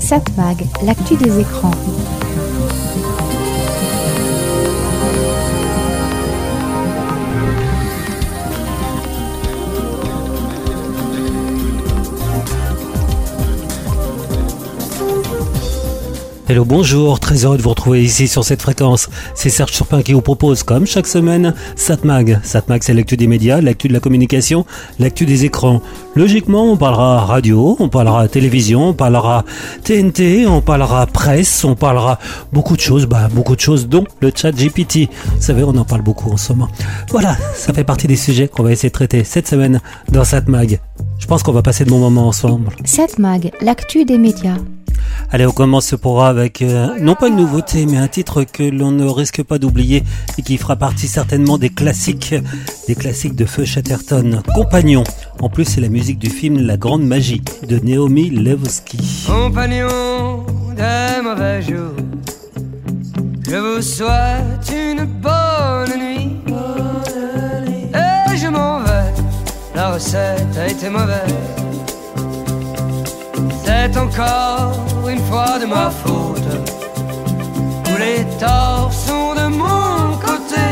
Satmag, l'actu des écrans. Bonjour, très heureux de vous retrouver ici sur cette fréquence. C'est Serge Surpin qui vous propose, comme chaque semaine, Satmag. Satmag, c'est l'actu des médias, l'actu de la communication, l'actu des écrans. Logiquement, on parlera radio, on parlera télévision, on parlera TNT, on parlera presse, on parlera beaucoup de choses, bah, beaucoup de choses, dont le chat GPT. Vous savez, on en parle beaucoup en ce moment. Voilà, ça fait partie des sujets qu'on va essayer de traiter cette semaine dans Satmag. Je pense qu'on va passer de bons moments ensemble. Satmag, l'actu des médias. Allez, on commence ce programme avec euh, non pas une nouveauté, mais un titre que l'on ne risque pas d'oublier et qui fera partie certainement des classiques, des classiques de Feu Chatterton. Compagnon. En plus, c'est la musique du film La Grande Magie de Naomi Levski. Compagnon des mauvais jours, je vous souhaite une bonne nuit. Et je m'en vais, la recette a été mauvaise. C'est encore une fois de ma faute. Tous les torts sont de mon côté.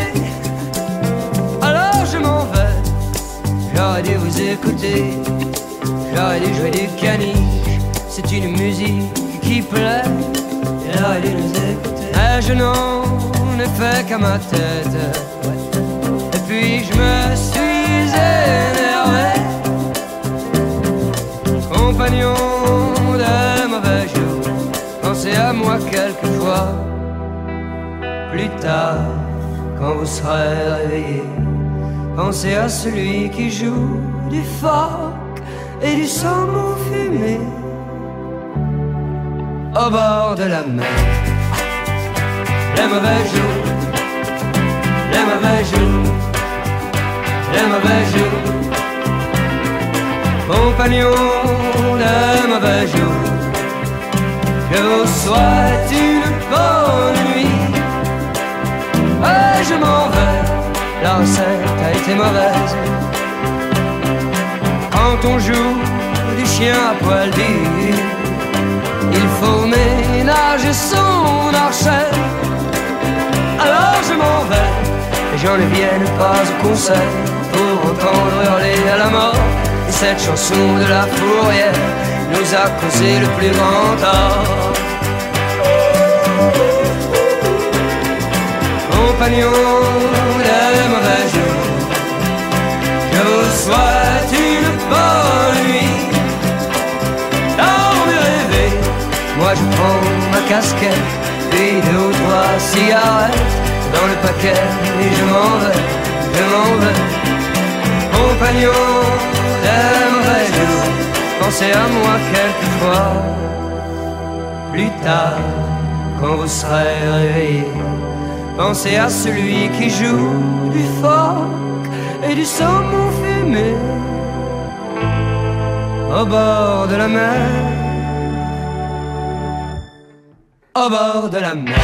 Alors je m'en vais. J'aurais dû vous écouter. J'aurais dû jouer du caniche. C'est une musique qui plaît. J'aurais dû nous écouter. Mais je n'en ai fait qu'à ma tête. Et puis je me suis énervé. Compagnon à moi quelquefois. Plus tard, quand vous serez réveillé, pensez à celui qui joue du phoque et du saumon fumé au bord de la mer. Les mauvais jours, les mauvais jours, les mauvais jours compagnon de mauvais jour. Je vous souhaite une bonne nuit. Et je m'en vais, la recette a été mauvaise. Quand on joue du chien à poil dur, il faut ménager son archet. Alors je m'en vais, et j'en ne vienne pas au concert pour entendre hurler à la mort cette chanson de la fourrière nous a causé le plus grand tort. Compagnon des mauvais jours, je vous souhaite une bonne nuit. Dans mes rêves, moi je prends ma casquette, puis deux ou trois cigarettes dans le paquet et je m'en vais, je m'en vais. Compagnon pensez à moi quelquefois. Plus tard, quand vous serez réveillé, pensez à celui qui joue du phoque et du saumon fumé au bord de la mer. Au bord de la mer.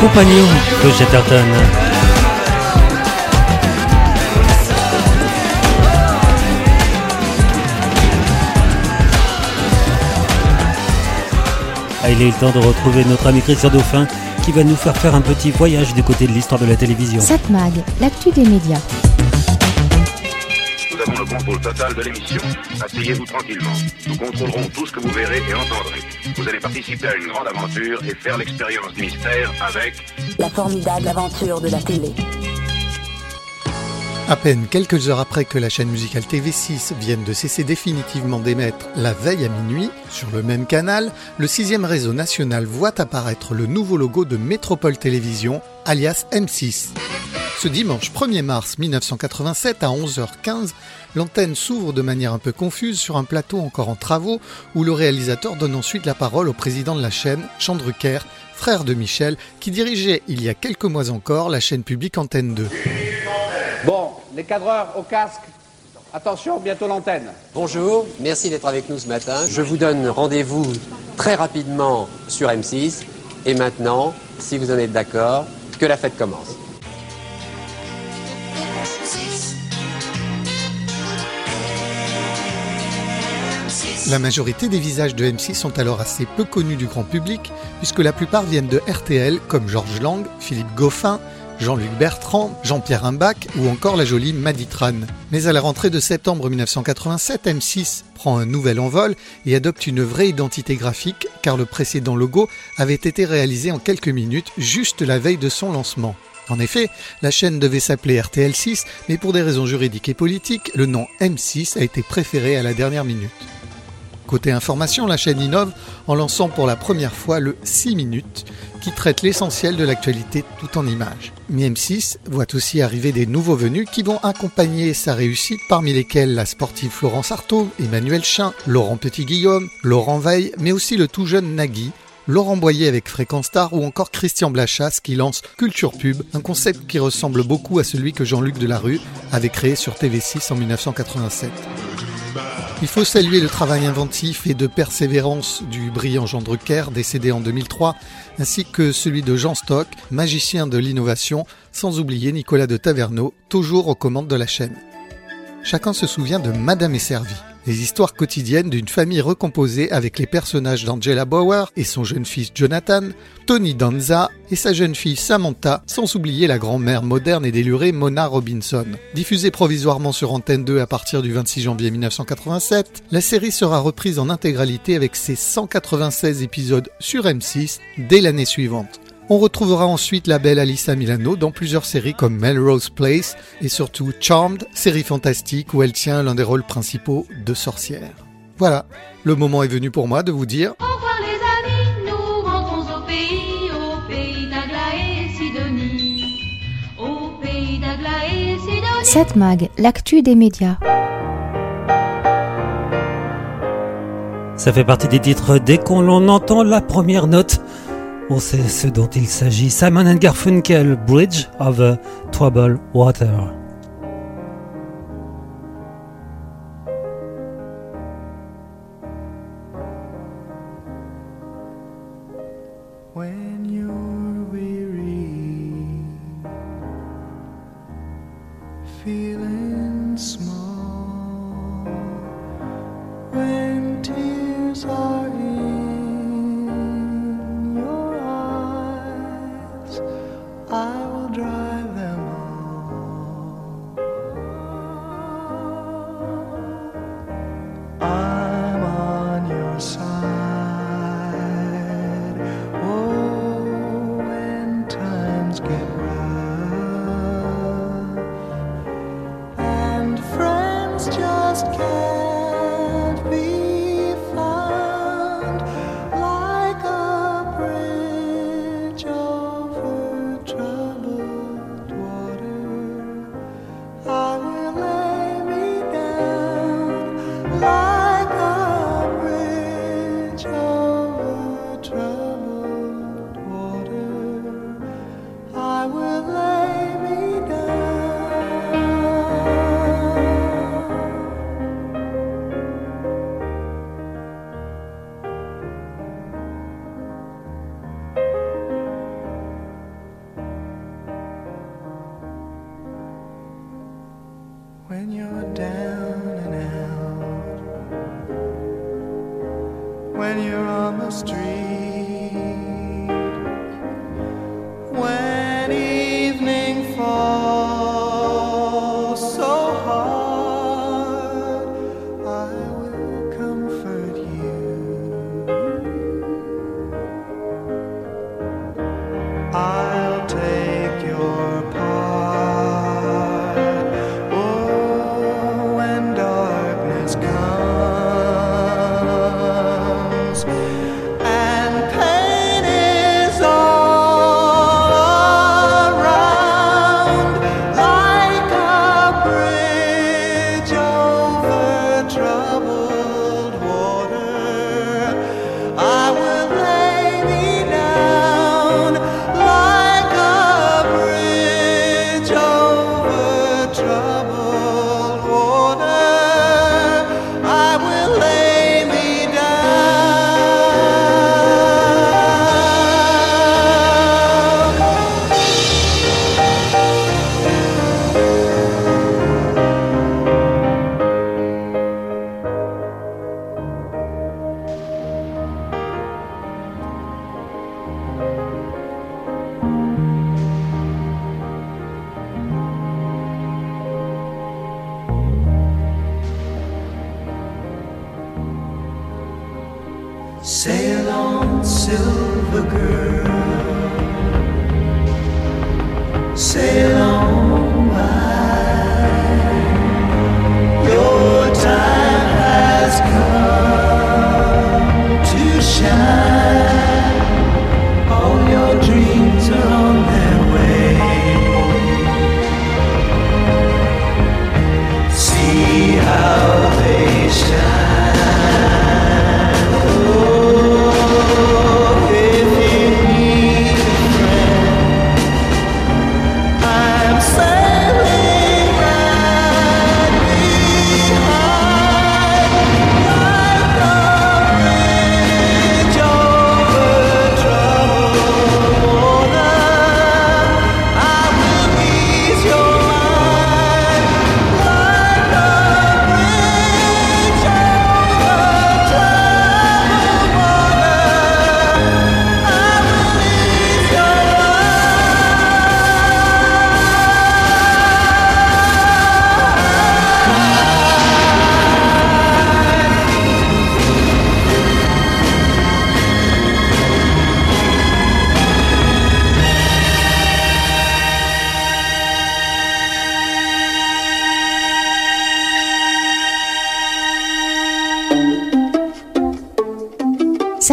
Compagnon de Chatterton. Ah, il est le temps de retrouver notre ami Christian Dauphin qui va nous faire faire un petit voyage du côté de l'histoire de la télévision. Satmag, l'actu des médias. Nous avons le contrôle total de l'émission. Asseyez-vous tranquillement. Nous contrôlerons tout ce que vous verrez et entendrez. Vous allez participer à une grande aventure et faire l'expérience du mystère avec La formidable aventure de la télé. À peine quelques heures après que la chaîne musicale TV6 vienne de cesser définitivement d'émettre la veille à minuit sur le même canal, le sixième réseau national voit apparaître le nouveau logo de Métropole Télévision, alias M6. Ce dimanche 1er mars 1987 à 11h15, l'antenne s'ouvre de manière un peu confuse sur un plateau encore en travaux où le réalisateur donne ensuite la parole au président de la chaîne, Chandrucker, frère de Michel, qui dirigeait il y a quelques mois encore la chaîne publique Antenne 2. Bon, les cadreurs au casque. Attention, bientôt l'antenne. Bonjour, merci d'être avec nous ce matin. Je vous donne rendez-vous très rapidement sur M6. Et maintenant, si vous en êtes d'accord, que la fête commence. La majorité des visages de M6 sont alors assez peu connus du grand public, puisque la plupart viennent de RTL, comme Georges Lang, Philippe Goffin, Jean-Luc Bertrand, Jean-Pierre Imbach ou encore la jolie Maditran. Mais à la rentrée de septembre 1987, M6 prend un nouvel envol et adopte une vraie identité graphique car le précédent logo avait été réalisé en quelques minutes juste la veille de son lancement. En effet, la chaîne devait s'appeler RTL6, mais pour des raisons juridiques et politiques, le nom M6 a été préféré à la dernière minute. Côté information, la chaîne innove en lançant pour la première fois le 6 minutes qui traite l'essentiel de l'actualité tout en images. Mais M6 voit aussi arriver des nouveaux venus qui vont accompagner sa réussite parmi lesquels la sportive Florence Artaud, Emmanuel Chin, Laurent Petit-Guillaume, Laurent Veil, mais aussi le tout jeune Nagui, Laurent Boyer avec Fréquence Star ou encore Christian Blachas qui lance Culture Pub, un concept qui ressemble beaucoup à celui que Jean-Luc Delarue avait créé sur TV6 en 1987. Il faut saluer le travail inventif et de persévérance du brillant Jean Drucker, décédé en 2003, ainsi que celui de Jean Stock, magicien de l'innovation, sans oublier Nicolas de Taverneau, toujours aux commandes de la chaîne. Chacun se souvient de Madame est servie les histoires quotidiennes d'une famille recomposée avec les personnages d'Angela Bauer et son jeune fils Jonathan, Tony Danza et sa jeune fille Samantha, sans oublier la grand-mère moderne et délurée Mona Robinson. Diffusée provisoirement sur Antenne 2 à partir du 26 janvier 1987, la série sera reprise en intégralité avec ses 196 épisodes sur M6 dès l'année suivante. On retrouvera ensuite la belle Alissa Milano dans plusieurs séries comme Melrose Place et surtout Charmed, série fantastique où elle tient l'un des rôles principaux de sorcière. Voilà, le moment est venu pour moi de vous dire Au revoir les amis, nous rentrons au pays, au pays d'Agla et Sidonie. Au pays d'Agla et Sidonie. Satmag, l'actu des médias. Ça fait partie des titres dès qu'on entend la première note. On sait ce dont il s'agit. Simon and Garfunkel, Bridge of Troubled Water.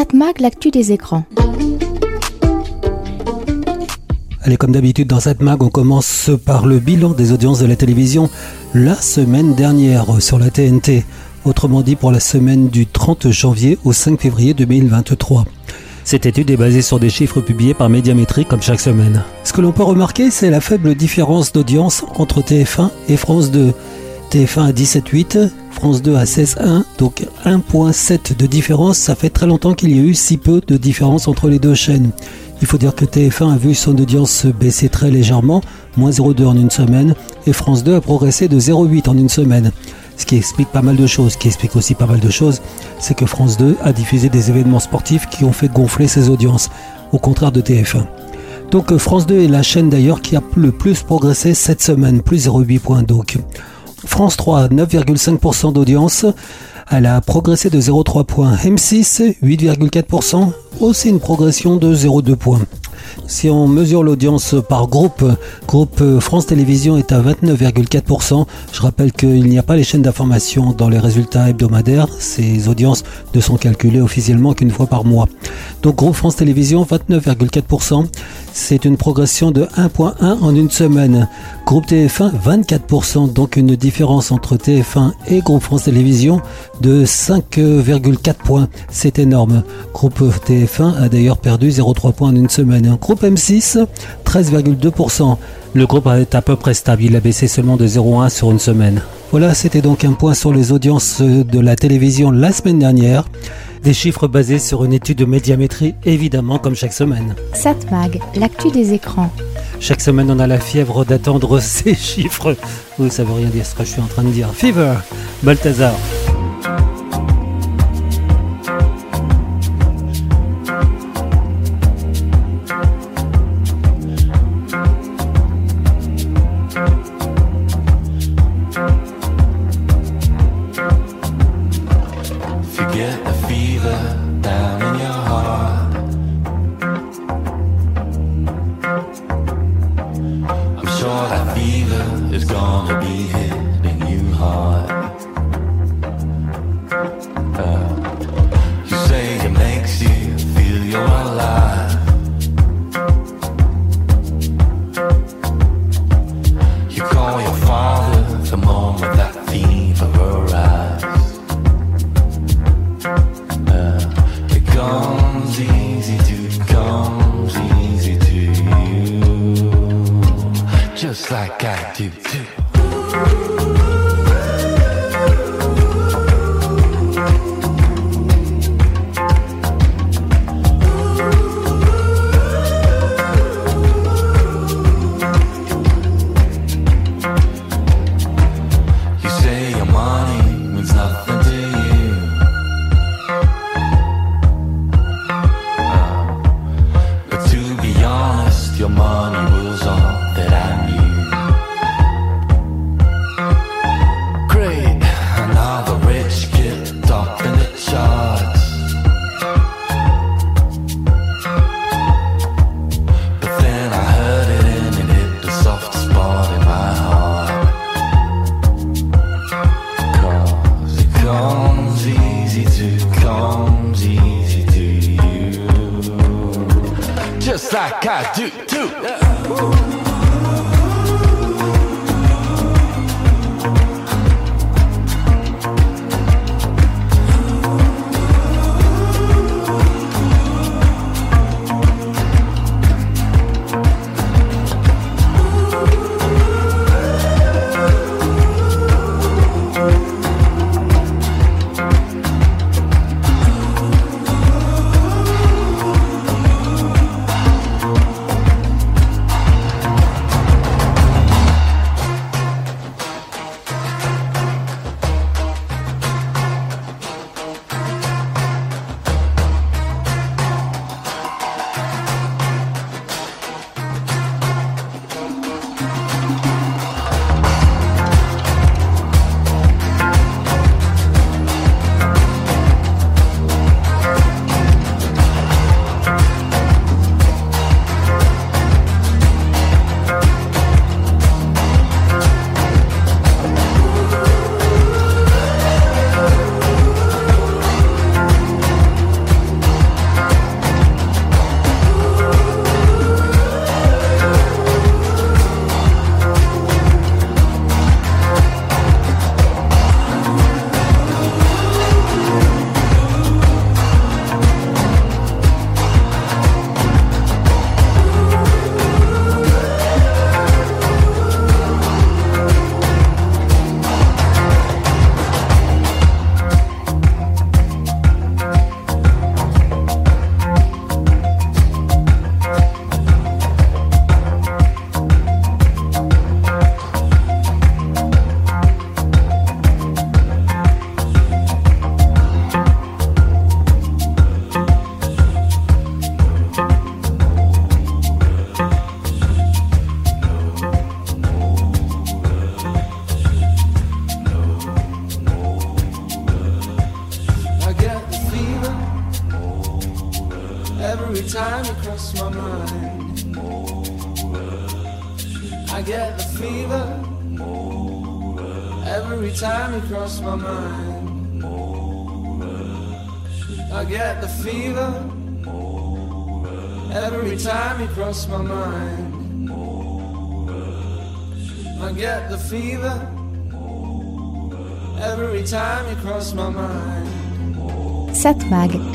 Satmag, l'actu des écrans. Allez, comme d'habitude dans cette mag, on commence par le bilan des audiences de la télévision la semaine dernière sur la TNT. Autrement dit, pour la semaine du 30 janvier au 5 février 2023. Cette étude est basée sur des chiffres publiés par Médiamétrie comme chaque semaine. Ce que l'on peut remarquer, c'est la faible différence d'audience entre TF1 et France 2. TF1 à 17,8, France 2 à 16,1, donc 1,7 de différence. Ça fait très longtemps qu'il y a eu si peu de différence entre les deux chaînes. Il faut dire que TF1 a vu son audience baisser très légèrement, moins 0,2 en une semaine, et France 2 a progressé de 0,8 en une semaine. Ce qui explique pas mal de choses. Ce qui explique aussi pas mal de choses, c'est que France 2 a diffusé des événements sportifs qui ont fait gonfler ses audiences, au contraire de TF1. Donc France 2 est la chaîne d'ailleurs qui a le plus progressé cette semaine, plus 0,8 points donc. France 3, 9,5% d'audience. Elle a progressé de 0,3 points. M6, 8,4%. Aussi une progression de 0,2 points. Si on mesure l'audience par groupe, groupe France Télévisions est à 29,4%. Je rappelle qu'il n'y a pas les chaînes d'information dans les résultats hebdomadaires. Ces audiences ne sont calculées officiellement qu'une fois par mois. Donc groupe France Télévisions, 29,4%. C'est une progression de 1,1 en une semaine. Groupe TF1, 24%. Donc une différence entre TF1 et Groupe France Télévisions de 5,4 points. C'est énorme. Groupe TF1 a d'ailleurs perdu 0,3 points en une semaine. Groupe M6, 13,2%. Le groupe est à peu près stable. Il a baissé seulement de 0,1 sur une semaine. Voilà, c'était donc un point sur les audiences de la télévision la semaine dernière. Des chiffres basés sur une étude de médiamétrie, évidemment, comme chaque semaine. Satmag, l'actu des écrans. Chaque semaine, on a la fièvre d'attendre ces chiffres. Oui, ça veut rien dire ce que je suis en train de dire. Fever, Balthazar.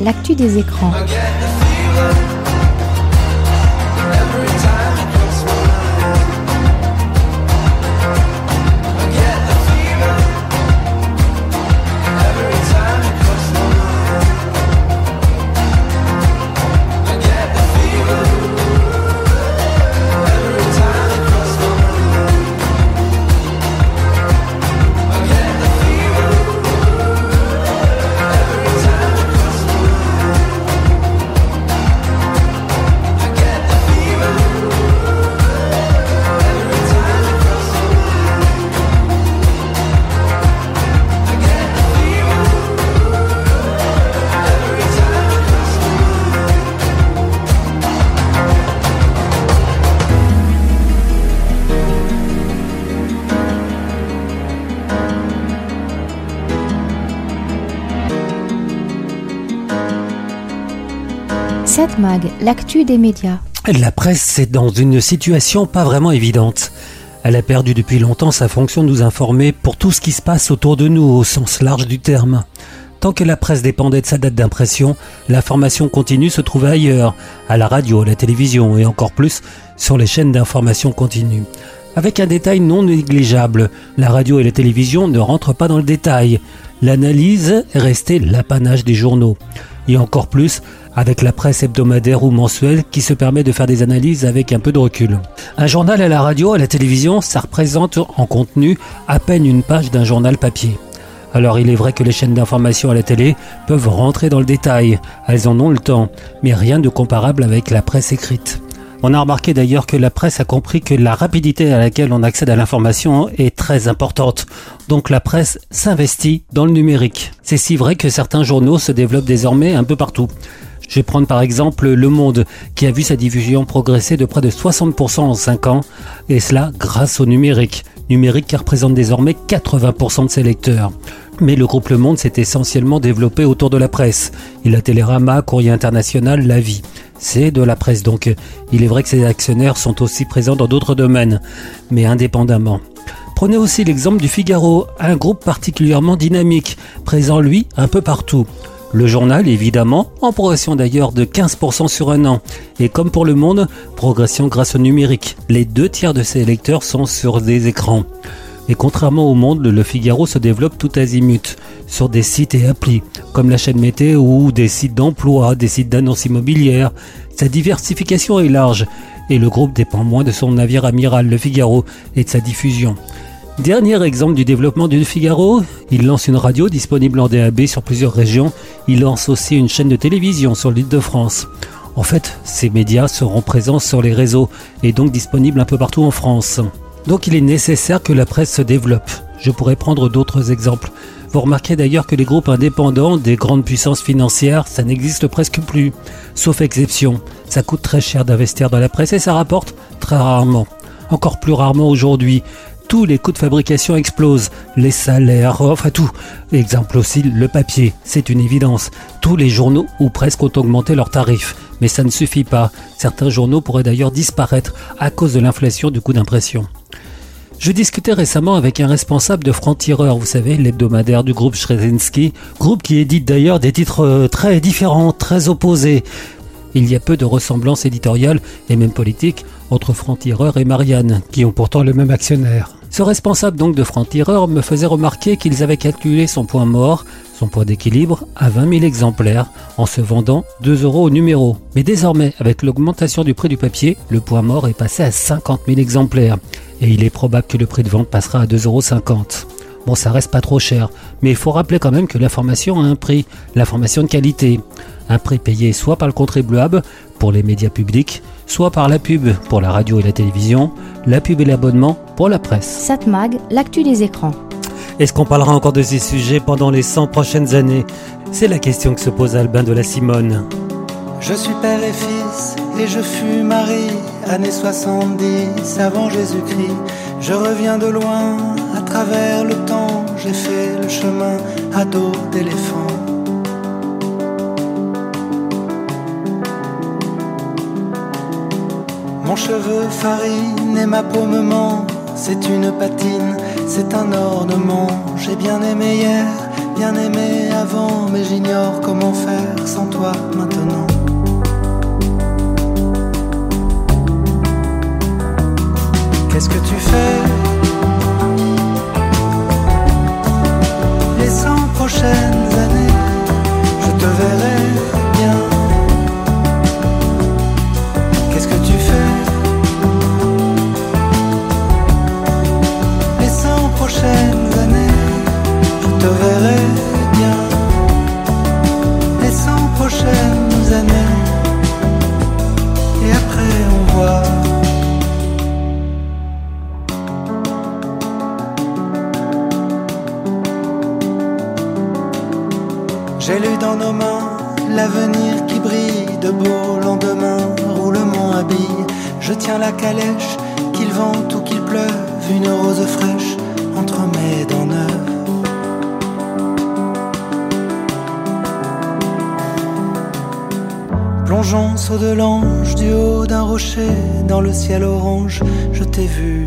L'actu des écrans. L'actu des médias. La presse est dans une situation pas vraiment évidente. Elle a perdu depuis longtemps sa fonction de nous informer pour tout ce qui se passe autour de nous au sens large du terme. Tant que la presse dépendait de sa date d'impression, l'information continue se trouvait ailleurs, à la radio, à la télévision et encore plus sur les chaînes d'information continue. Avec un détail non négligeable, la radio et la télévision ne rentrent pas dans le détail. L'analyse est restée l'apanage des journaux. Et encore plus avec la presse hebdomadaire ou mensuelle qui se permet de faire des analyses avec un peu de recul. Un journal à la radio, à la télévision, ça représente en contenu à peine une page d'un journal papier. Alors il est vrai que les chaînes d'information à la télé peuvent rentrer dans le détail, elles en ont le temps, mais rien de comparable avec la presse écrite. On a remarqué d'ailleurs que la presse a compris que la rapidité à laquelle on accède à l'information est très importante. Donc la presse s'investit dans le numérique. C'est si vrai que certains journaux se développent désormais un peu partout. Je vais prendre par exemple Le Monde, qui a vu sa diffusion progresser de près de 60% en 5 ans, et cela grâce au numérique. Numérique qui représente désormais 80% de ses lecteurs. Mais le groupe Le Monde s'est essentiellement développé autour de la presse. Il a Télérama, Courrier International, La Vie. C'est de la presse donc. Il est vrai que ses actionnaires sont aussi présents dans d'autres domaines, mais indépendamment. Prenez aussi l'exemple du Figaro, un groupe particulièrement dynamique, présent lui un peu partout. Le journal, évidemment, en progression d'ailleurs de 15% sur un an. Et comme pour le monde, progression grâce au numérique. Les deux tiers de ses lecteurs sont sur des écrans. Et contrairement au monde, le Figaro se développe tout azimut, sur des sites et applis, comme la chaîne météo, ou des sites d'emploi, des sites d'annonces immobilières. Sa diversification est large, et le groupe dépend moins de son navire amiral, le Figaro, et de sa diffusion. Dernier exemple du développement du Figaro, il lance une radio disponible en DAB sur plusieurs régions, il lance aussi une chaîne de télévision sur l'île de France. En fait, ces médias seront présents sur les réseaux et donc disponibles un peu partout en France. Donc il est nécessaire que la presse se développe. Je pourrais prendre d'autres exemples. Vous remarquez d'ailleurs que les groupes indépendants des grandes puissances financières, ça n'existe presque plus. Sauf exception. Ça coûte très cher d'investir dans la presse et ça rapporte très rarement. Encore plus rarement aujourd'hui. Tous les coûts de fabrication explosent. Les salaires, enfin tout. Exemple aussi, le papier. C'est une évidence. Tous les journaux ou presque ont augmenté leurs tarifs. Mais ça ne suffit pas. Certains journaux pourraient d'ailleurs disparaître à cause de l'inflation du coût d'impression. Je discutais récemment avec un responsable de Franc-Tireur, vous savez, l'hebdomadaire du groupe Shrezinski, groupe qui édite d'ailleurs des titres euh, très différents, très opposés. Il y a peu de ressemblances éditoriales et même politiques entre Franc-Tireur et Marianne, qui ont pourtant le même actionnaire. Ce responsable donc de Franc-Tireur me faisait remarquer qu'ils avaient calculé son point mort, son point d'équilibre, à 20 000 exemplaires, en se vendant 2 euros au numéro. Mais désormais, avec l'augmentation du prix du papier, le point mort est passé à 50 000 exemplaires. Et il est probable que le prix de vente passera à 2,50 euros. Bon, ça reste pas trop cher, mais il faut rappeler quand même que l'information a un prix, l'information de qualité. Un prix payé soit par le contribuable pour les médias publics, soit par la pub pour la radio et la télévision, la pub et l'abonnement pour la presse. Satmag, l'actu des écrans. Est-ce qu'on parlera encore de ces sujets pendant les 100 prochaines années? C'est la question que se pose Albin de la Simone. Je suis père et fils et je fus mari, années 70 avant Jésus-Christ. Je reviens de loin, à travers le temps, j'ai fait le chemin à dos d'éléphant. Mon cheveu farine et ma peau me ment, c'est une patine, c'est un ornement. J'ai bien aimé hier, bien aimé avant, mais j'ignore comment faire sans toi maintenant. Qu'est-ce que tu fais? Les cent prochaines dans le ciel orange, je t'ai vu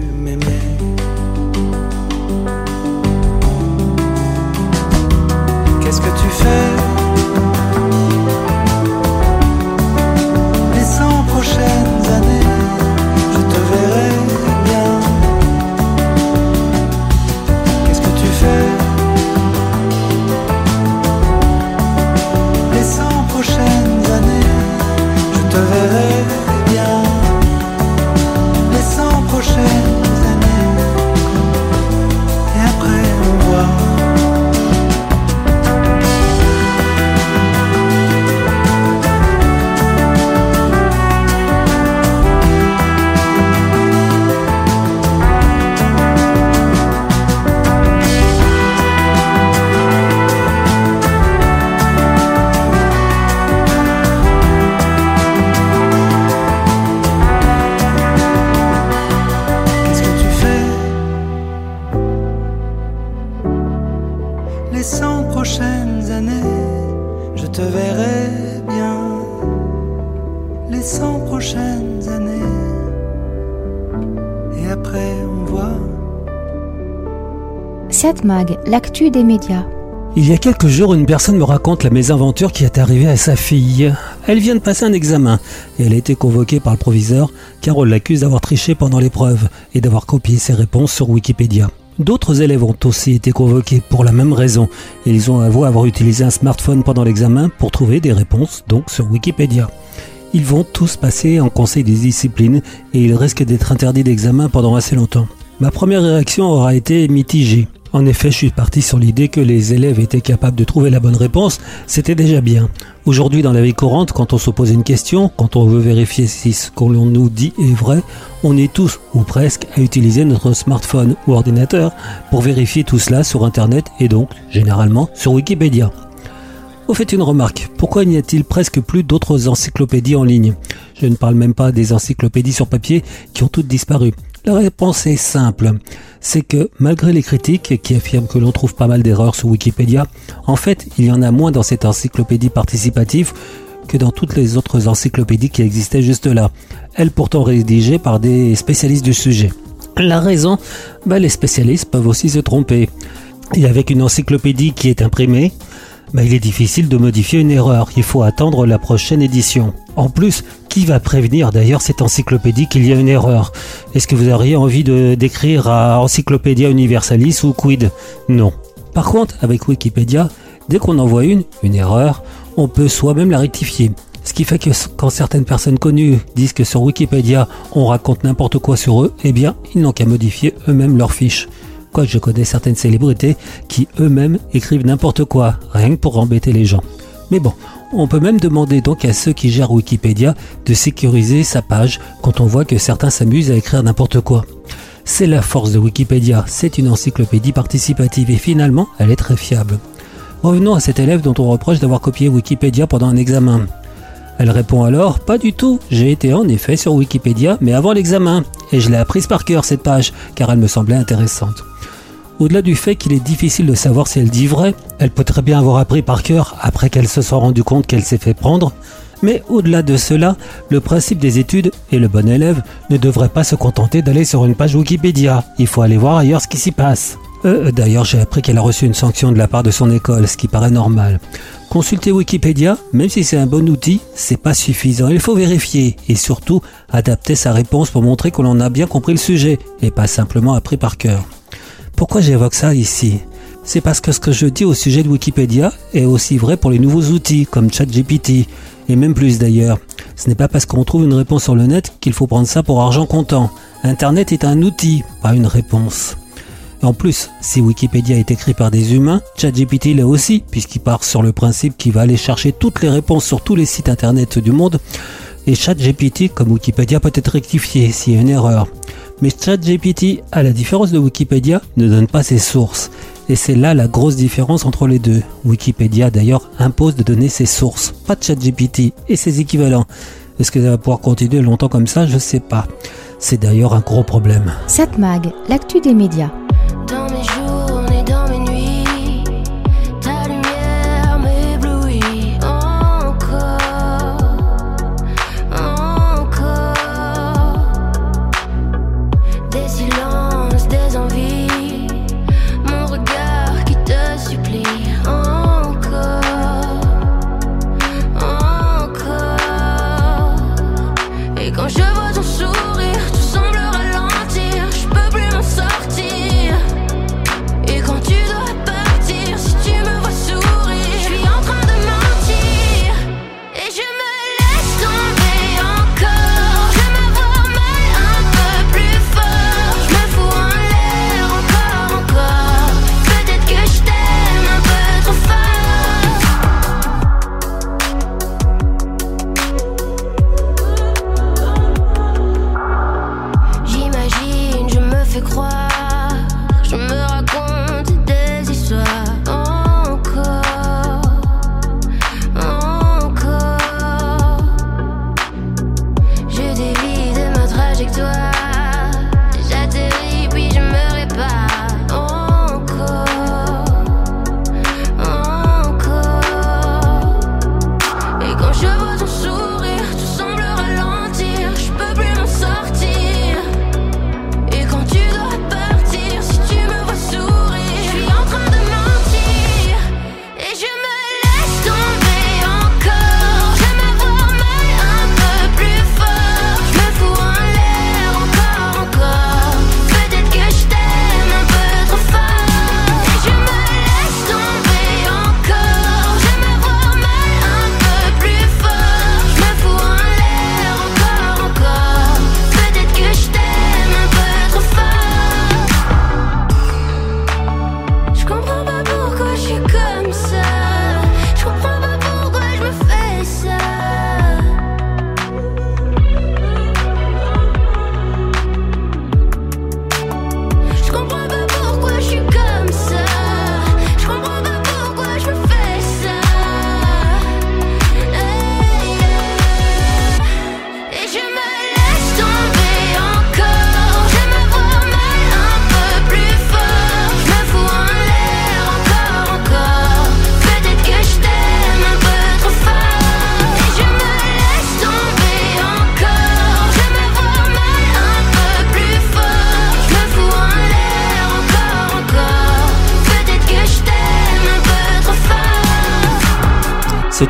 je te verrai bien les cent prochaines années. Et après, on voit. Mag, l'actu des médias. Il y a quelques jours, une personne me raconte la mésaventure qui est arrivée à sa fille. Elle vient de passer un examen et elle a été convoquée par le proviseur car on l'accuse d'avoir triché pendant l'épreuve et d'avoir copié ses réponses sur Wikipédia. D'autres élèves ont aussi été convoqués pour la même raison et ils ont avoué avoir utilisé un smartphone pendant l'examen pour trouver des réponses donc sur Wikipédia. Ils vont tous passer en conseil des disciplines et ils risquent d'être interdits d'examen pendant assez longtemps. Ma première réaction aura été mitigée. En effet, je suis parti sur l'idée que les élèves étaient capables de trouver la bonne réponse, c'était déjà bien. Aujourd'hui, dans la vie courante, quand on se pose une question, quand on veut vérifier si ce qu'on nous dit est vrai, on est tous, ou presque, à utiliser notre smartphone ou ordinateur pour vérifier tout cela sur Internet et donc, généralement, sur Wikipédia. Au fait une remarque, pourquoi n'y a-t-il presque plus d'autres encyclopédies en ligne? Je ne parle même pas des encyclopédies sur papier qui ont toutes disparu. La réponse est simple. C'est que malgré les critiques qui affirment que l'on trouve pas mal d'erreurs sur Wikipédia, en fait, il y en a moins dans cette encyclopédie participative que dans toutes les autres encyclopédies qui existaient juste là. Elles pourtant rédigées par des spécialistes du sujet. La raison, bah, les spécialistes peuvent aussi se tromper. Et avec une encyclopédie qui est imprimée, bah, il est difficile de modifier une erreur. Il faut attendre la prochaine édition. En plus, qui va prévenir d'ailleurs cette encyclopédie qu'il y a une erreur? Est-ce que vous auriez envie de d'écrire à Encyclopédia Universalis ou Quid? Non. Par contre, avec Wikipédia, dès qu'on envoie une, une erreur, on peut soi-même la rectifier. Ce qui fait que quand certaines personnes connues disent que sur Wikipédia on raconte n'importe quoi sur eux, eh bien ils n'ont qu'à modifier eux-mêmes leurs fiches. Je connais certaines célébrités qui eux-mêmes écrivent n'importe quoi, rien que pour embêter les gens. Mais bon, on peut même demander donc à ceux qui gèrent Wikipédia de sécuriser sa page quand on voit que certains s'amusent à écrire n'importe quoi. C'est la force de Wikipédia, c'est une encyclopédie participative et finalement elle est très fiable. Revenons à cet élève dont on reproche d'avoir copié Wikipédia pendant un examen. Elle répond alors Pas du tout, j'ai été en effet sur Wikipédia, mais avant l'examen, et je l'ai apprise par cœur cette page, car elle me semblait intéressante. Au-delà du fait qu'il est difficile de savoir si elle dit vrai, elle peut très bien avoir appris par cœur après qu'elle se soit rendue compte qu'elle s'est fait prendre. Mais au-delà de cela, le principe des études et le bon élève ne devrait pas se contenter d'aller sur une page Wikipédia. Il faut aller voir ailleurs ce qui s'y passe. Euh, D'ailleurs, j'ai appris qu'elle a reçu une sanction de la part de son école, ce qui paraît normal. Consulter Wikipédia, même si c'est un bon outil, c'est pas suffisant. Il faut vérifier et surtout adapter sa réponse pour montrer que l'on a bien compris le sujet et pas simplement appris par cœur. Pourquoi j'évoque ça ici? C'est parce que ce que je dis au sujet de Wikipédia est aussi vrai pour les nouveaux outils comme ChatGPT, et même plus d'ailleurs. Ce n'est pas parce qu'on trouve une réponse sur le net qu'il faut prendre ça pour argent comptant. Internet est un outil, pas une réponse. En plus, si Wikipédia est écrit par des humains, ChatGPT l'est aussi, puisqu'il part sur le principe qu'il va aller chercher toutes les réponses sur tous les sites internet du monde. Et ChatGPT, comme Wikipédia, peut être rectifié s'il y a une erreur. Mais ChatGPT, à la différence de Wikipédia, ne donne pas ses sources. Et c'est là la grosse différence entre les deux. Wikipédia d'ailleurs impose de donner ses sources, pas ChatGPT et ses équivalents. Est-ce que ça va pouvoir continuer longtemps comme ça? Je sais pas. C'est d'ailleurs un gros problème. Satmag, l'actu des médias. Dans mes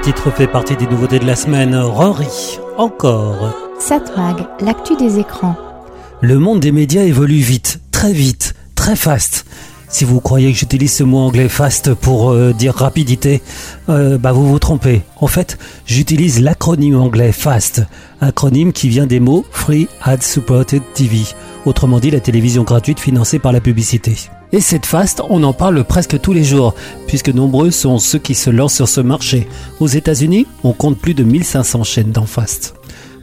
titre fait partie des nouveautés de la semaine. Rory, encore. Satmag, l'actu des écrans. Le monde des médias évolue vite, très vite, très fast. Si vous croyez que j'utilise ce mot anglais fast pour euh, dire rapidité, euh, bah vous vous trompez. En fait, j'utilise l'acronyme anglais FAST, acronyme qui vient des mots Free Ad Supported TV, autrement dit la télévision gratuite financée par la publicité. Et cette FAST, on en parle presque tous les jours, puisque nombreux sont ceux qui se lancent sur ce marché. Aux États-Unis, on compte plus de 1500 chaînes dans FAST.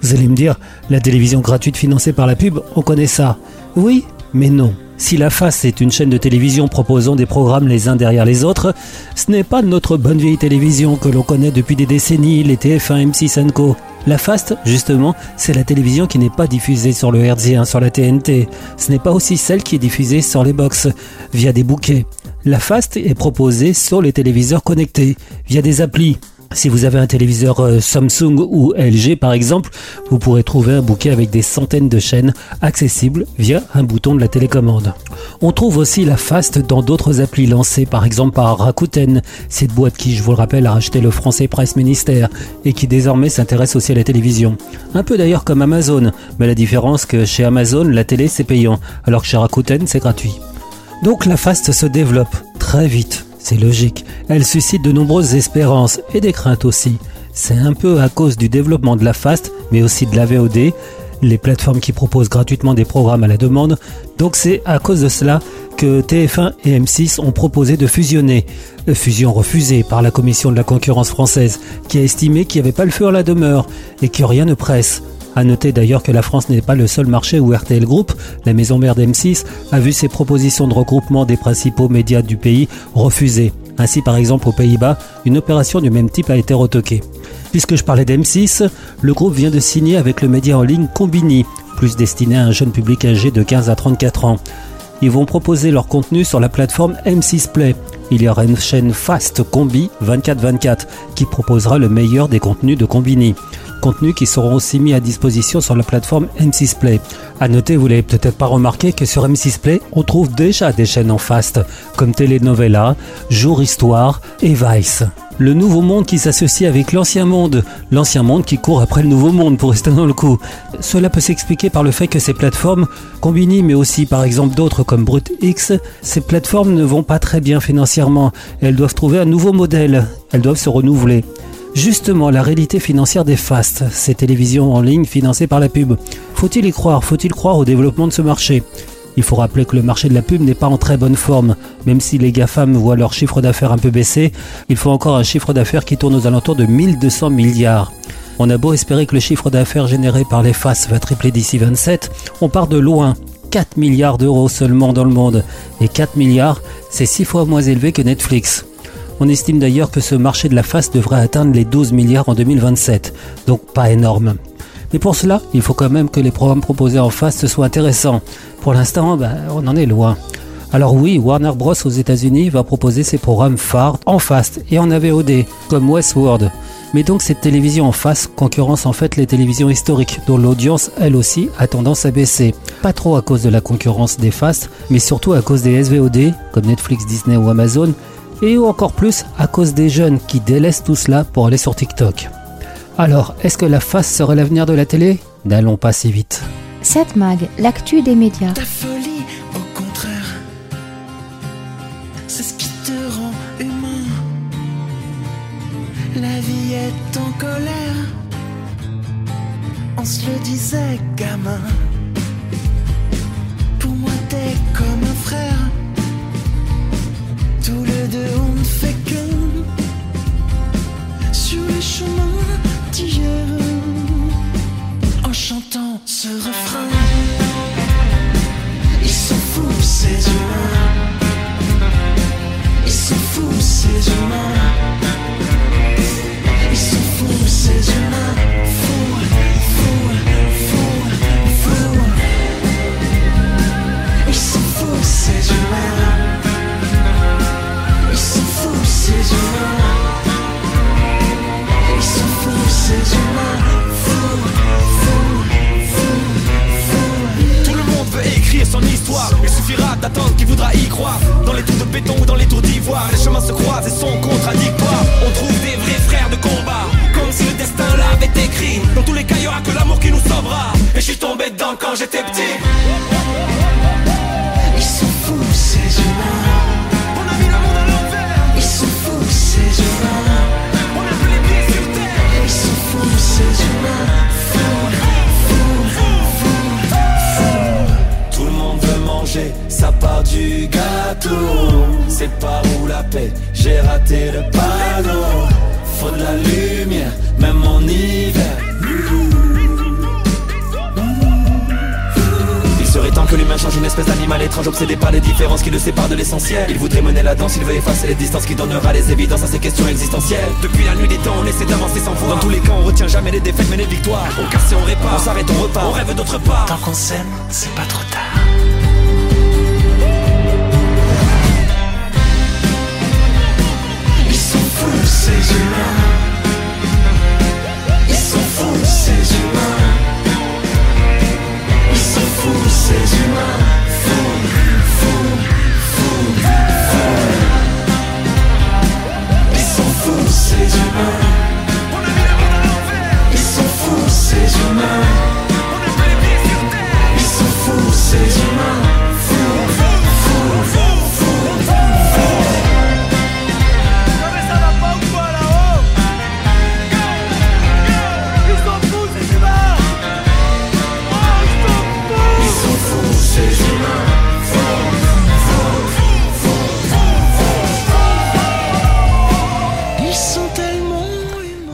Vous allez me dire, la télévision gratuite financée par la pub, on connaît ça. Oui, mais non. Si la FAST est une chaîne de télévision proposant des programmes les uns derrière les autres, ce n'est pas notre bonne vieille télévision que l'on connaît depuis des décennies, les TF1, M6 Co. La FAST, justement, c'est la télévision qui n'est pas diffusée sur le RZ1, sur la TNT. Ce n'est pas aussi celle qui est diffusée sur les box, via des bouquets. La FAST est proposée sur les téléviseurs connectés, via des applis. Si vous avez un téléviseur euh, Samsung ou LG par exemple, vous pourrez trouver un bouquet avec des centaines de chaînes accessibles via un bouton de la télécommande. On trouve aussi la FAST dans d'autres applis lancées par exemple par Rakuten, cette boîte qui, je vous le rappelle, a racheté le français Presse Ministère et qui désormais s'intéresse aussi à la télévision. Un peu d'ailleurs comme Amazon, mais la différence que chez Amazon, la télé c'est payant, alors que chez Rakuten c'est gratuit. Donc la FAST se développe très vite. C'est logique. Elle suscite de nombreuses espérances et des craintes aussi. C'est un peu à cause du développement de la FAST, mais aussi de la VOD, les plateformes qui proposent gratuitement des programmes à la demande. Donc c'est à cause de cela que TF1 et M6 ont proposé de fusionner. Fusion refusée par la Commission de la concurrence française, qui a estimé qu'il n'y avait pas le feu à la demeure et que rien ne presse. À noter d'ailleurs que la France n'est pas le seul marché où RTL Group, la maison mère d'M6, a vu ses propositions de regroupement des principaux médias du pays refusées. Ainsi, par exemple, aux Pays-Bas, une opération du même type a été retoquée. Puisque je parlais d'M6, le groupe vient de signer avec le média en ligne Combini, plus destiné à un jeune public âgé de 15 à 34 ans. Ils vont proposer leur contenu sur la plateforme M6 Play. Il y aura une chaîne Fast Combi 24-24 qui proposera le meilleur des contenus de Combini contenus qui seront aussi mis à disposition sur la plateforme M6 Play. A noter, vous l'avez peut-être pas remarqué, que sur M6 Play, on trouve déjà des chaînes en fast, comme Telenovela, Jour Histoire et Vice. Le nouveau monde qui s'associe avec l'ancien monde, l'ancien monde qui court après le nouveau monde pour rester dans le coup. Cela peut s'expliquer par le fait que ces plateformes, Combini mais aussi par exemple d'autres comme BrutX, ces plateformes ne vont pas très bien financièrement. Elles doivent trouver un nouveau modèle, elles doivent se renouveler. Justement, la réalité financière des FAST, ces télévisions en ligne financées par la pub. Faut-il y croire? Faut-il croire au développement de ce marché? Il faut rappeler que le marché de la pub n'est pas en très bonne forme. Même si les GAFAM voient leur chiffre d'affaires un peu baisser, il faut encore un chiffre d'affaires qui tourne aux alentours de 1200 milliards. On a beau espérer que le chiffre d'affaires généré par les FAST va tripler d'ici 27, on part de loin. 4 milliards d'euros seulement dans le monde. Et 4 milliards, c'est 6 fois moins élevé que Netflix. On estime d'ailleurs que ce marché de la face devrait atteindre les 12 milliards en 2027, donc pas énorme. Mais pour cela, il faut quand même que les programmes proposés en face soient intéressants. Pour l'instant, ben, on en est loin. Alors oui, Warner Bros aux États-Unis va proposer ses programmes phares en fast et en AVOD, comme Westworld. Mais donc cette télévision en face concurrence en fait les télévisions historiques, dont l'audience elle aussi a tendance à baisser. Pas trop à cause de la concurrence des fast, mais surtout à cause des SVOD, comme Netflix, Disney ou Amazon, et encore plus à cause des jeunes qui délaissent tout cela pour aller sur TikTok. Alors, est-ce que la face serait l'avenir de la télé? N'allons pas si vite. 7 Mag, l'actu des médias. Ta folie, au contraire, c'est ce qui te rend humain. La vie est en colère, on se le disait, gamin. Pour moi, t'es comme deux, on ne fait que sur les chemins d'hier. En chantant ce refrain, ils sont fous ces humains. Ils sont fous ces humains. suffira d'attendre qui voudra y croire. Dans les tours de béton ou dans les tours d'ivoire Les chemins se croisent et sont contradictoires. On trouve des vrais frères de combat Comme si le destin l'avait écrit. Dans tous les cas y'aura que l'amour qui nous sauvera. Et je suis tombé dedans quand j'étais petit. Du gâteau. C'est par où la paix, j'ai raté le panneau. Faut de la lumière, même en hiver. Il serait temps que l'humain change une espèce d'animal étrange Obsédé par les différences qui le séparent de l'essentiel Il voudrait mener la danse, il veut effacer les distances Qui donnera les évidences à ces questions existentielles Depuis la nuit des temps, on essaie d'avancer sans foi Dans tous les cas, on retient jamais les défaites mais les victoires On casse et on répare, on s'arrête, on repart On rêve d'autre part Tant qu'on s'aime, c'est pas trop tard. Fous ces humains. Ils sont fous ces humains. Ils sont fous ces humains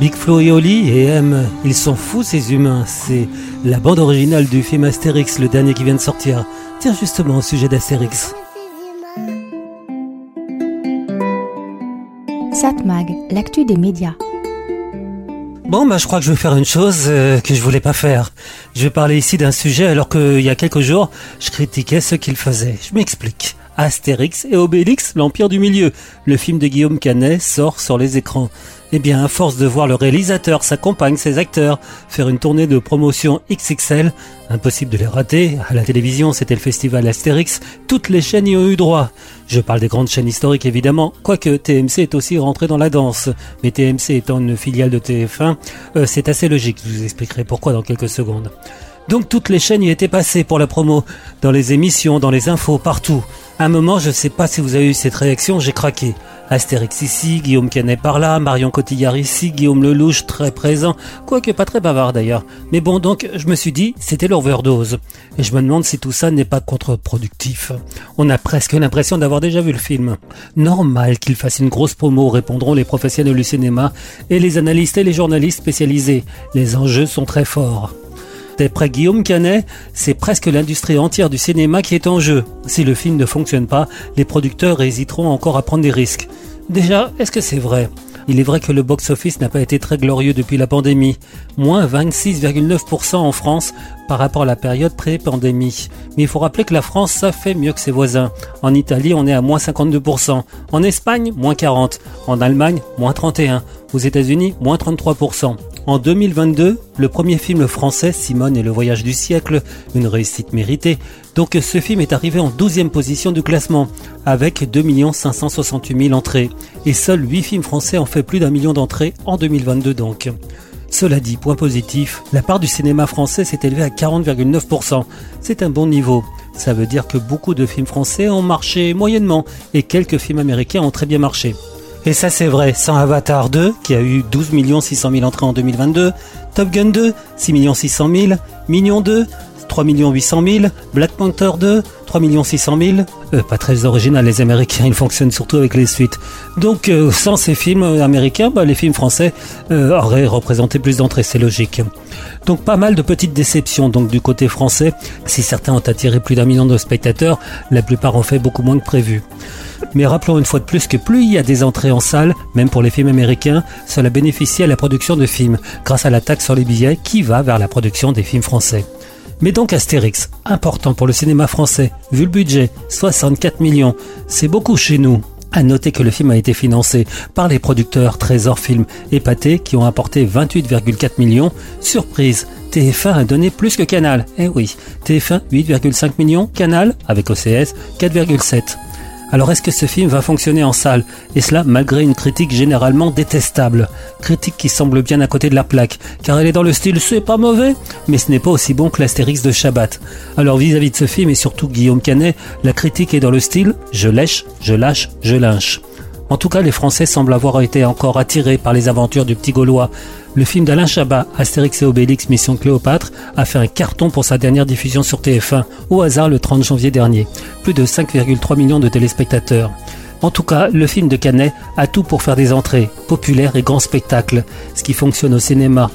Big Flo et Oli et M, ils sont fous ces humains. C'est la bande originale du film Astérix, le dernier qui vient de sortir. Tiens justement au sujet d'Astérix. Satmag, l'actu des médias. Bon, bah, je crois que je vais faire une chose euh, que je voulais pas faire. Je vais parler ici d'un sujet alors qu'il y a quelques jours, je critiquais ce qu'il faisait. Je m'explique. Astérix et Obélix, l'Empire du Milieu. Le film de Guillaume Canet sort sur les écrans. Eh bien, à force de voir le réalisateur, sa compagne, ses acteurs faire une tournée de promotion XXL, impossible de les rater. À la télévision, c'était le festival Astérix. Toutes les chaînes y ont eu droit. Je parle des grandes chaînes historiques évidemment, quoique TMC est aussi rentré dans la danse. Mais TMC étant une filiale de TF1, euh, c'est assez logique. Je vous expliquerai pourquoi dans quelques secondes. Donc toutes les chaînes y étaient passées pour la promo, dans les émissions, dans les infos, partout. À un moment, je sais pas si vous avez eu cette réaction, j'ai craqué. Astérix ici, Guillaume Canet par là, Marion Cotillard ici, Guillaume Lelouch très présent, quoique pas très bavard d'ailleurs. Mais bon, donc je me suis dit, c'était l'overdose. Et je me demande si tout ça n'est pas contre-productif. On a presque l'impression d'avoir déjà vu le film. Normal qu'il fasse une grosse promo, répondront les professionnels du cinéma et les analystes et les journalistes spécialisés. Les enjeux sont très forts. D'après Guillaume Canet, c'est presque l'industrie entière du cinéma qui est en jeu. Si le film ne fonctionne pas, les producteurs hésiteront encore à prendre des risques. Déjà, est-ce que c'est vrai? Il est vrai que le box-office n'a pas été très glorieux depuis la pandémie. Moins 26,9% en France par rapport à la période pré-pandémie. Mais il faut rappeler que la France, ça fait mieux que ses voisins. En Italie, on est à moins 52%. En Espagne, moins 40%. En Allemagne, moins 31%. Aux États-Unis, moins 33%. En 2022, le premier film français, Simone et le voyage du siècle, une réussite méritée. Donc ce film est arrivé en 12e position du classement, avec 2 568 000 entrées. Et seuls 8 films français ont fait plus d'un million d'entrées en 2022 donc. Cela dit, point positif, la part du cinéma français s'est élevée à 40,9%. C'est un bon niveau. Ça veut dire que beaucoup de films français ont marché moyennement et quelques films américains ont très bien marché. Et ça c'est vrai, sans Avatar 2, qui a eu 12 600 000 entrées en 2022, Top Gun 2, 6 600 000, Minion 2, 3 800 000, Black Panther 2, 3 600 000. Euh, pas très original, les Américains, ils fonctionnent surtout avec les suites. Donc euh, sans ces films américains, bah, les films français euh, auraient représenté plus d'entrées, c'est logique. Donc pas mal de petites déceptions donc du côté français. Si certains ont attiré plus d'un million de spectateurs, la plupart ont fait beaucoup moins que prévu. Mais rappelons une fois de plus que plus il y a des entrées en salle, même pour les films américains, cela bénéficie à la production de films, grâce à la taxe sur les billets qui va vers la production des films français. Mais donc Astérix, important pour le cinéma français, vu le budget, 64 millions, c'est beaucoup chez nous. À noter que le film a été financé par les producteurs Trésor Film et qui ont apporté 28,4 millions. Surprise, TF1 a donné plus que Canal. Eh oui, TF1 8,5 millions, Canal, avec OCS, 4,7. Alors est-ce que ce film va fonctionner en salle? Et cela malgré une critique généralement détestable. Critique qui semble bien à côté de la plaque, car elle est dans le style c'est pas mauvais, mais ce n'est pas aussi bon que l'Astérix de Shabbat. Alors vis-à-vis de ce film et surtout Guillaume Canet, la critique est dans le style je lèche, je lâche, je lynche. En tout cas, les Français semblent avoir été encore attirés par les aventures du petit Gaulois. Le film d'Alain Chabat, Astérix et Obélix Mission Cléopâtre, a fait un carton pour sa dernière diffusion sur TF1, au hasard le 30 janvier dernier. Plus de 5,3 millions de téléspectateurs. En tout cas, le film de Canet a tout pour faire des entrées, populaires et grands spectacles, ce qui fonctionne au cinéma.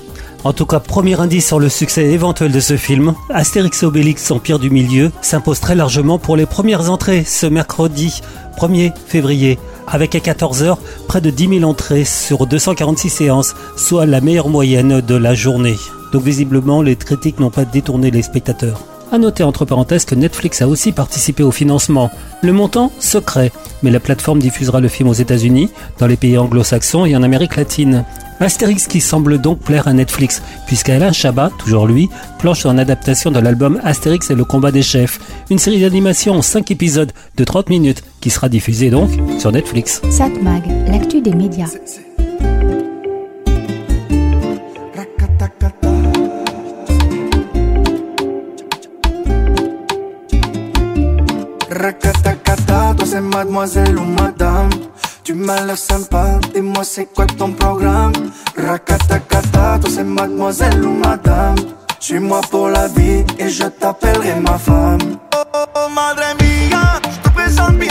En tout cas, premier indice sur le succès éventuel de ce film, Astérix Obélix Empire du Milieu s'impose très largement pour les premières entrées ce mercredi 1er février avec à 14h près de 10 000 entrées sur 246 séances, soit la meilleure moyenne de la journée. Donc visiblement, les critiques n'ont pas détourné les spectateurs. À noter entre parenthèses que Netflix a aussi participé au financement. Le montant secret, mais la plateforme diffusera le film aux États-Unis, dans les pays anglo-saxons et en Amérique latine. Astérix qui semble donc plaire à Netflix, puisqu'Alain Chabat, toujours lui, planche sur une adaptation de l'album Astérix et le combat des chefs, une série d'animation en 5 épisodes de 30 minutes qui sera diffusée donc sur Netflix. Satmag, l'actu des médias. Rakata, toi c'est mademoiselle ou madame. Tu m'as l'air sympa, dis-moi c'est quoi ton programme? Rakatakata, toi c'est mademoiselle ou madame. Suis-moi pour la vie et je t'appellerai ma femme. Oh, oh, madre mía, je te présente mi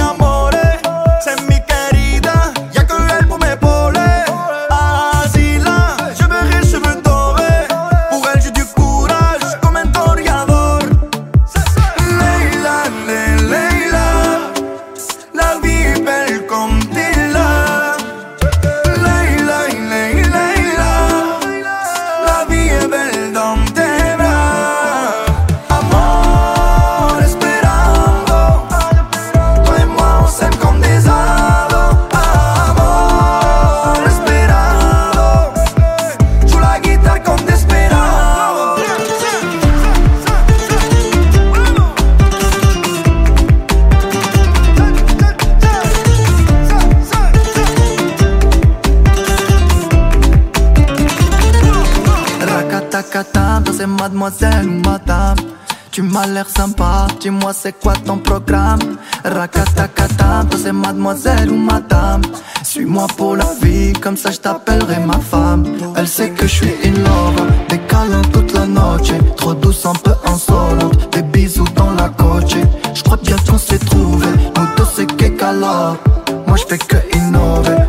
mademoiselle ou madame. Tu m'as l'air sympa, dis-moi c'est quoi ton programme? Rakatakata, toi c'est mademoiselle ou madame? Suis-moi pour la vie, comme ça je t'appellerai ma femme. Elle sait que je suis in love, des toute la noche. Trop douce, un peu insolente, des bisous dans la coche. Je crois bien qu'on s'est trouvé, nous deux c'est qu'écalor. Moi je fais que innover,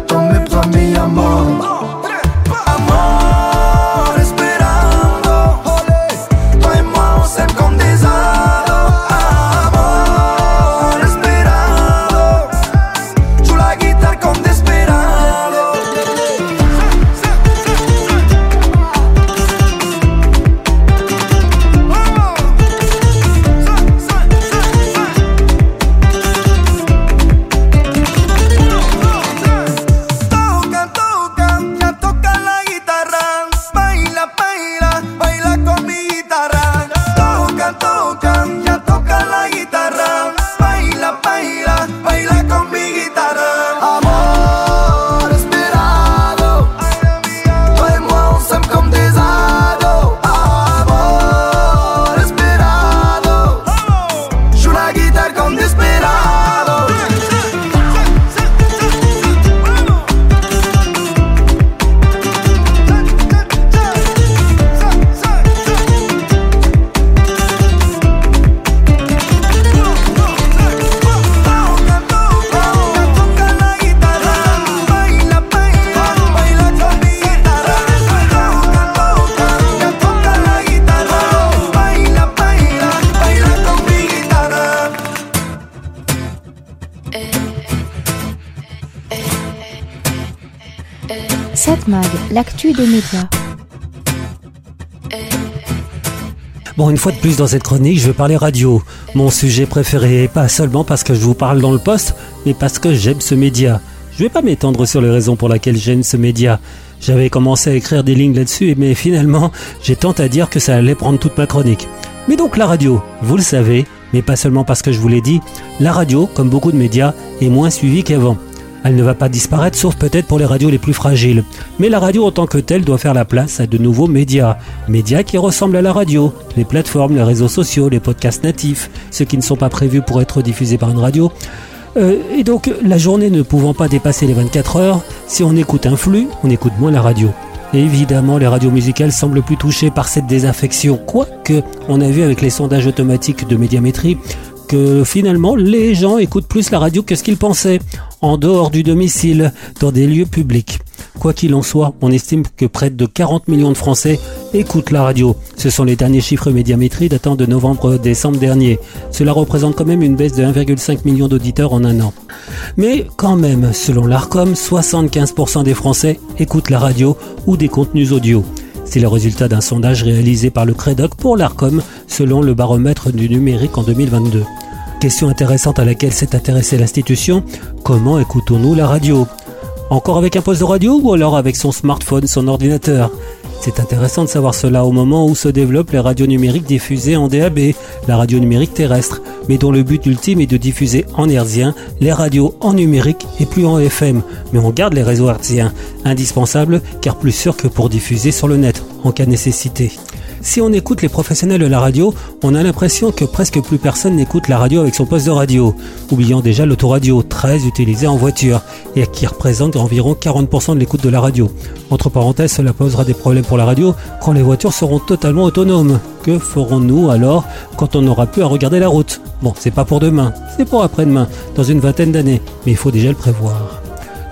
Satmag, l'actu des médias. Bon, une fois de plus dans cette chronique, je vais parler radio. Mon sujet préféré, pas seulement parce que je vous parle dans le poste, mais parce que j'aime ce média. Je vais pas m'étendre sur les raisons pour lesquelles j'aime ce média. J'avais commencé à écrire des lignes là-dessus, mais finalement, j'ai tant à dire que ça allait prendre toute ma chronique. Mais donc la radio, vous le savez, Mais pas seulement parce que je vous l'ai dit, la radio, comme beaucoup de médias, est moins suivie qu'avant. Elle ne va pas disparaître, sauf peut-être pour les radios les plus fragiles. Mais la radio en tant que telle doit faire la place à de nouveaux médias. Médias qui ressemblent à la radio. Les plateformes, les réseaux sociaux, les podcasts natifs, ceux qui ne sont pas prévus pour être diffusés par une radio. Euh, et donc, la journée ne pouvant pas dépasser les 24 heures, si on écoute un flux, on écoute moins la radio. Évidemment, les radios musicales semblent plus touchées par cette désaffection. Quoique, on a vu avec les sondages automatiques de médiamétrie que finalement, les gens écoutent plus la radio que ce qu'ils pensaient, en dehors du domicile, dans des lieux publics. Quoi qu'il en soit, on estime que près de 40 millions de Français écoutent la radio. Ce sont les derniers chiffres médiamétrie datant de novembre-décembre dernier. Cela représente quand même une baisse de 1,5 million d'auditeurs en un an. Mais quand même, selon l'ARCOM, 75% des Français écoutent la radio ou des contenus audio. C'est le résultat d'un sondage réalisé par le Credoc pour l'ARCOM selon le baromètre du numérique en 2022. Question intéressante à laquelle s'est intéressée l'institution, comment écoutons-nous la radio? Encore avec un poste de radio ou alors avec son smartphone, son ordinateur? C'est intéressant de savoir cela au moment où se développent les radios numériques diffusées en DAB, la radio numérique terrestre, mais dont le but ultime est de diffuser en hertzien les radios en numérique et plus en FM. Mais on garde les réseaux hertziens, indispensables car plus sûrs que pour diffuser sur le net, en cas de nécessité. Si on écoute les professionnels de la radio, on a l'impression que presque plus personne n'écoute la radio avec son poste de radio, oubliant déjà l'autoradio, très utilisé en voiture, et qui représente environ 40% de l'écoute de la radio. Entre parenthèses, cela posera des problèmes pour la radio quand les voitures seront totalement autonomes. Que ferons-nous alors quand on n'aura plus à regarder la route? Bon, c'est pas pour demain, c'est pour après-demain, dans une vingtaine d'années, mais il faut déjà le prévoir.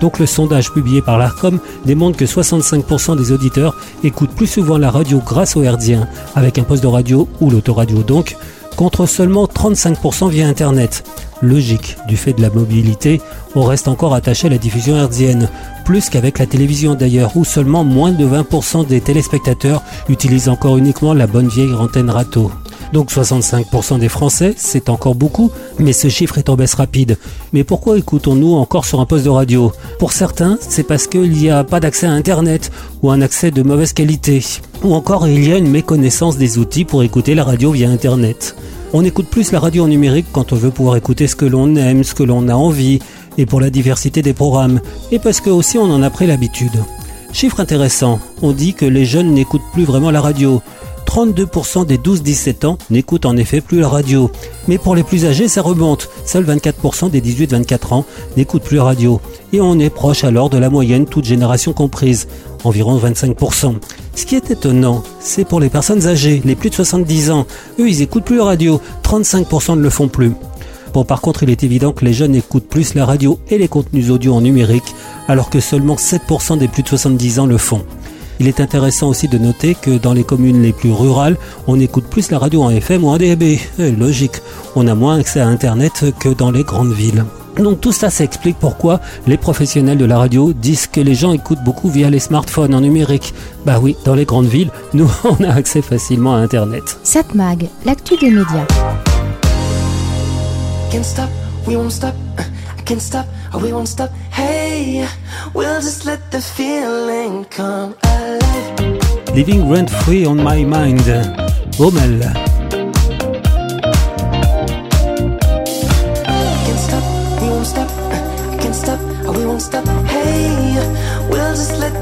Donc le sondage publié par l'ARCOM démontre que 65% des auditeurs écoutent plus souvent la radio grâce au hertzien, avec un poste de radio ou l'autoradio donc, contre seulement 35% via Internet. Logique, du fait de la mobilité, on reste encore attaché à la diffusion hertzienne, plus qu'avec la télévision d'ailleurs, où seulement moins de 20% des téléspectateurs utilisent encore uniquement la bonne vieille antenne râteau. Donc 65% des Français, c'est encore beaucoup, mais ce chiffre est en baisse rapide. Mais pourquoi écoutons-nous encore sur un poste de radio? Pour certains, c'est parce qu'il n'y a pas d'accès à Internet ou un accès de mauvaise qualité. Ou encore il y a une méconnaissance des outils pour écouter la radio via Internet. On écoute plus la radio en numérique quand on veut pouvoir écouter ce que l'on aime, ce que l'on a envie, et pour la diversité des programmes, et parce que aussi on en a pris l'habitude. Chiffre intéressant, on dit que les jeunes n'écoutent plus vraiment la radio. 32% des 12-17 ans n'écoutent en effet plus la radio. Mais pour les plus âgés, ça remonte. Seuls 24% des 18-24 ans n'écoutent plus la radio. Et on est proche alors de la moyenne, toute génération comprise, environ 25%. Ce qui est étonnant, c'est pour les personnes âgées, les plus de 70 ans. Eux, ils écoutent plus la radio. 35% ne le font plus. Bon, par contre, il est évident que les jeunes écoutent plus la radio et les contenus audio en numérique, alors que seulement 7% des plus de 70 ans le font. Il est intéressant aussi de noter que dans les communes les plus rurales, on écoute plus la radio en FM ou en DAB. Eh, logique, on a moins accès à Internet que dans les grandes villes. Donc tout ça, ça explique pourquoi les professionnels de la radio disent que les gens écoutent beaucoup via les smartphones en numérique. Bah oui, dans les grandes villes, nous, on a accès facilement à Internet. Satmag, l'actu des médias. Can't stop, we won't stop. I can't stop, we won't stop. Hey, we'll just let the feeling come alive. Living rent free on my mind. Rommel. Stop, we won't stop. Uh, can't stop, we won't stop. Hey, we'll just let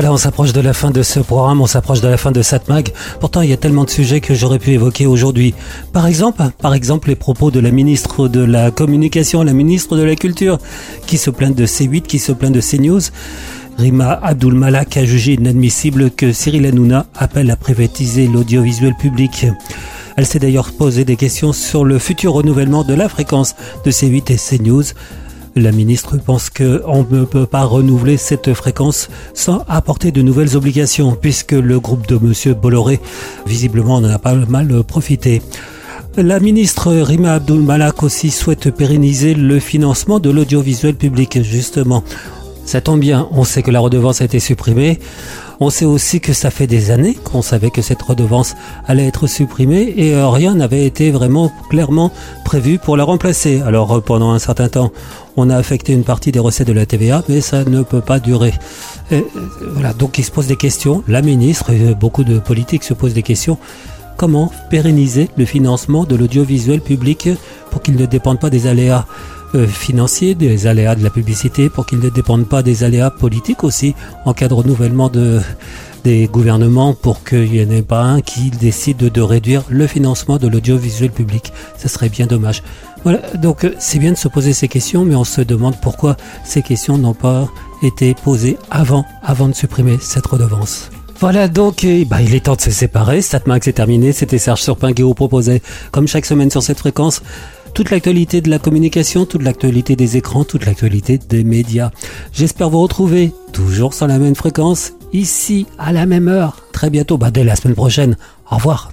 Voilà, on s'approche de la fin de ce programme, on s'approche de la fin de Satmag. Pourtant, il y a tellement de sujets que j'aurais pu évoquer aujourd'hui. Par exemple, par exemple, les propos de la ministre de la Communication, la ministre de la Culture, qui se plaint de C8, qui se plaint de CNews. Rima Abdul Malak a jugé inadmissible que Cyril Hanouna appelle à privatiser l'audiovisuel public. Elle s'est d'ailleurs posé des questions sur le futur renouvellement de la fréquence de C8 et CNews. La ministre pense qu'on ne peut pas renouveler cette fréquence sans apporter de nouvelles obligations, puisque le groupe de M. Bolloré, visiblement, en a pas mal profité. La ministre Rima Abdul Malak aussi souhaite pérenniser le financement de l'audiovisuel public, justement. Ça tombe bien, on sait que la redevance a été supprimée. On sait aussi que ça fait des années qu'on savait que cette redevance allait être supprimée et euh, rien n'avait été vraiment clairement prévu pour la remplacer. Alors euh, pendant un certain temps, on a affecté une partie des recettes de la TVA, mais ça ne peut pas durer. Euh, voilà, donc il se pose des questions. La ministre et beaucoup de politiques se posent des questions. Comment pérenniser le financement de l'audiovisuel public pour qu'il ne dépende pas des aléas? Euh, financiers, des aléas de la publicité, pour qu'ils ne dépendent pas des aléas politiques aussi, en cas de renouvellement de, des gouvernements, pour qu'il n'y en ait pas un qui décide de réduire le financement de l'audiovisuel public. Ce serait bien dommage. Voilà, donc euh, c'est bien de se poser ces questions, mais on se demande pourquoi ces questions n'ont pas été posées avant, avant de supprimer cette redevance. Voilà donc, ben, il est temps de se séparer. Statmax est terminé. C'était Serge Surpin qui vous proposait, comme chaque semaine sur cette fréquence, toute l'actualité de la communication, toute l'actualité des écrans, toute l'actualité des médias. J'espère vous retrouver toujours sur la même fréquence, ici, à la même heure, très bientôt, bah, dès la semaine prochaine. Au revoir.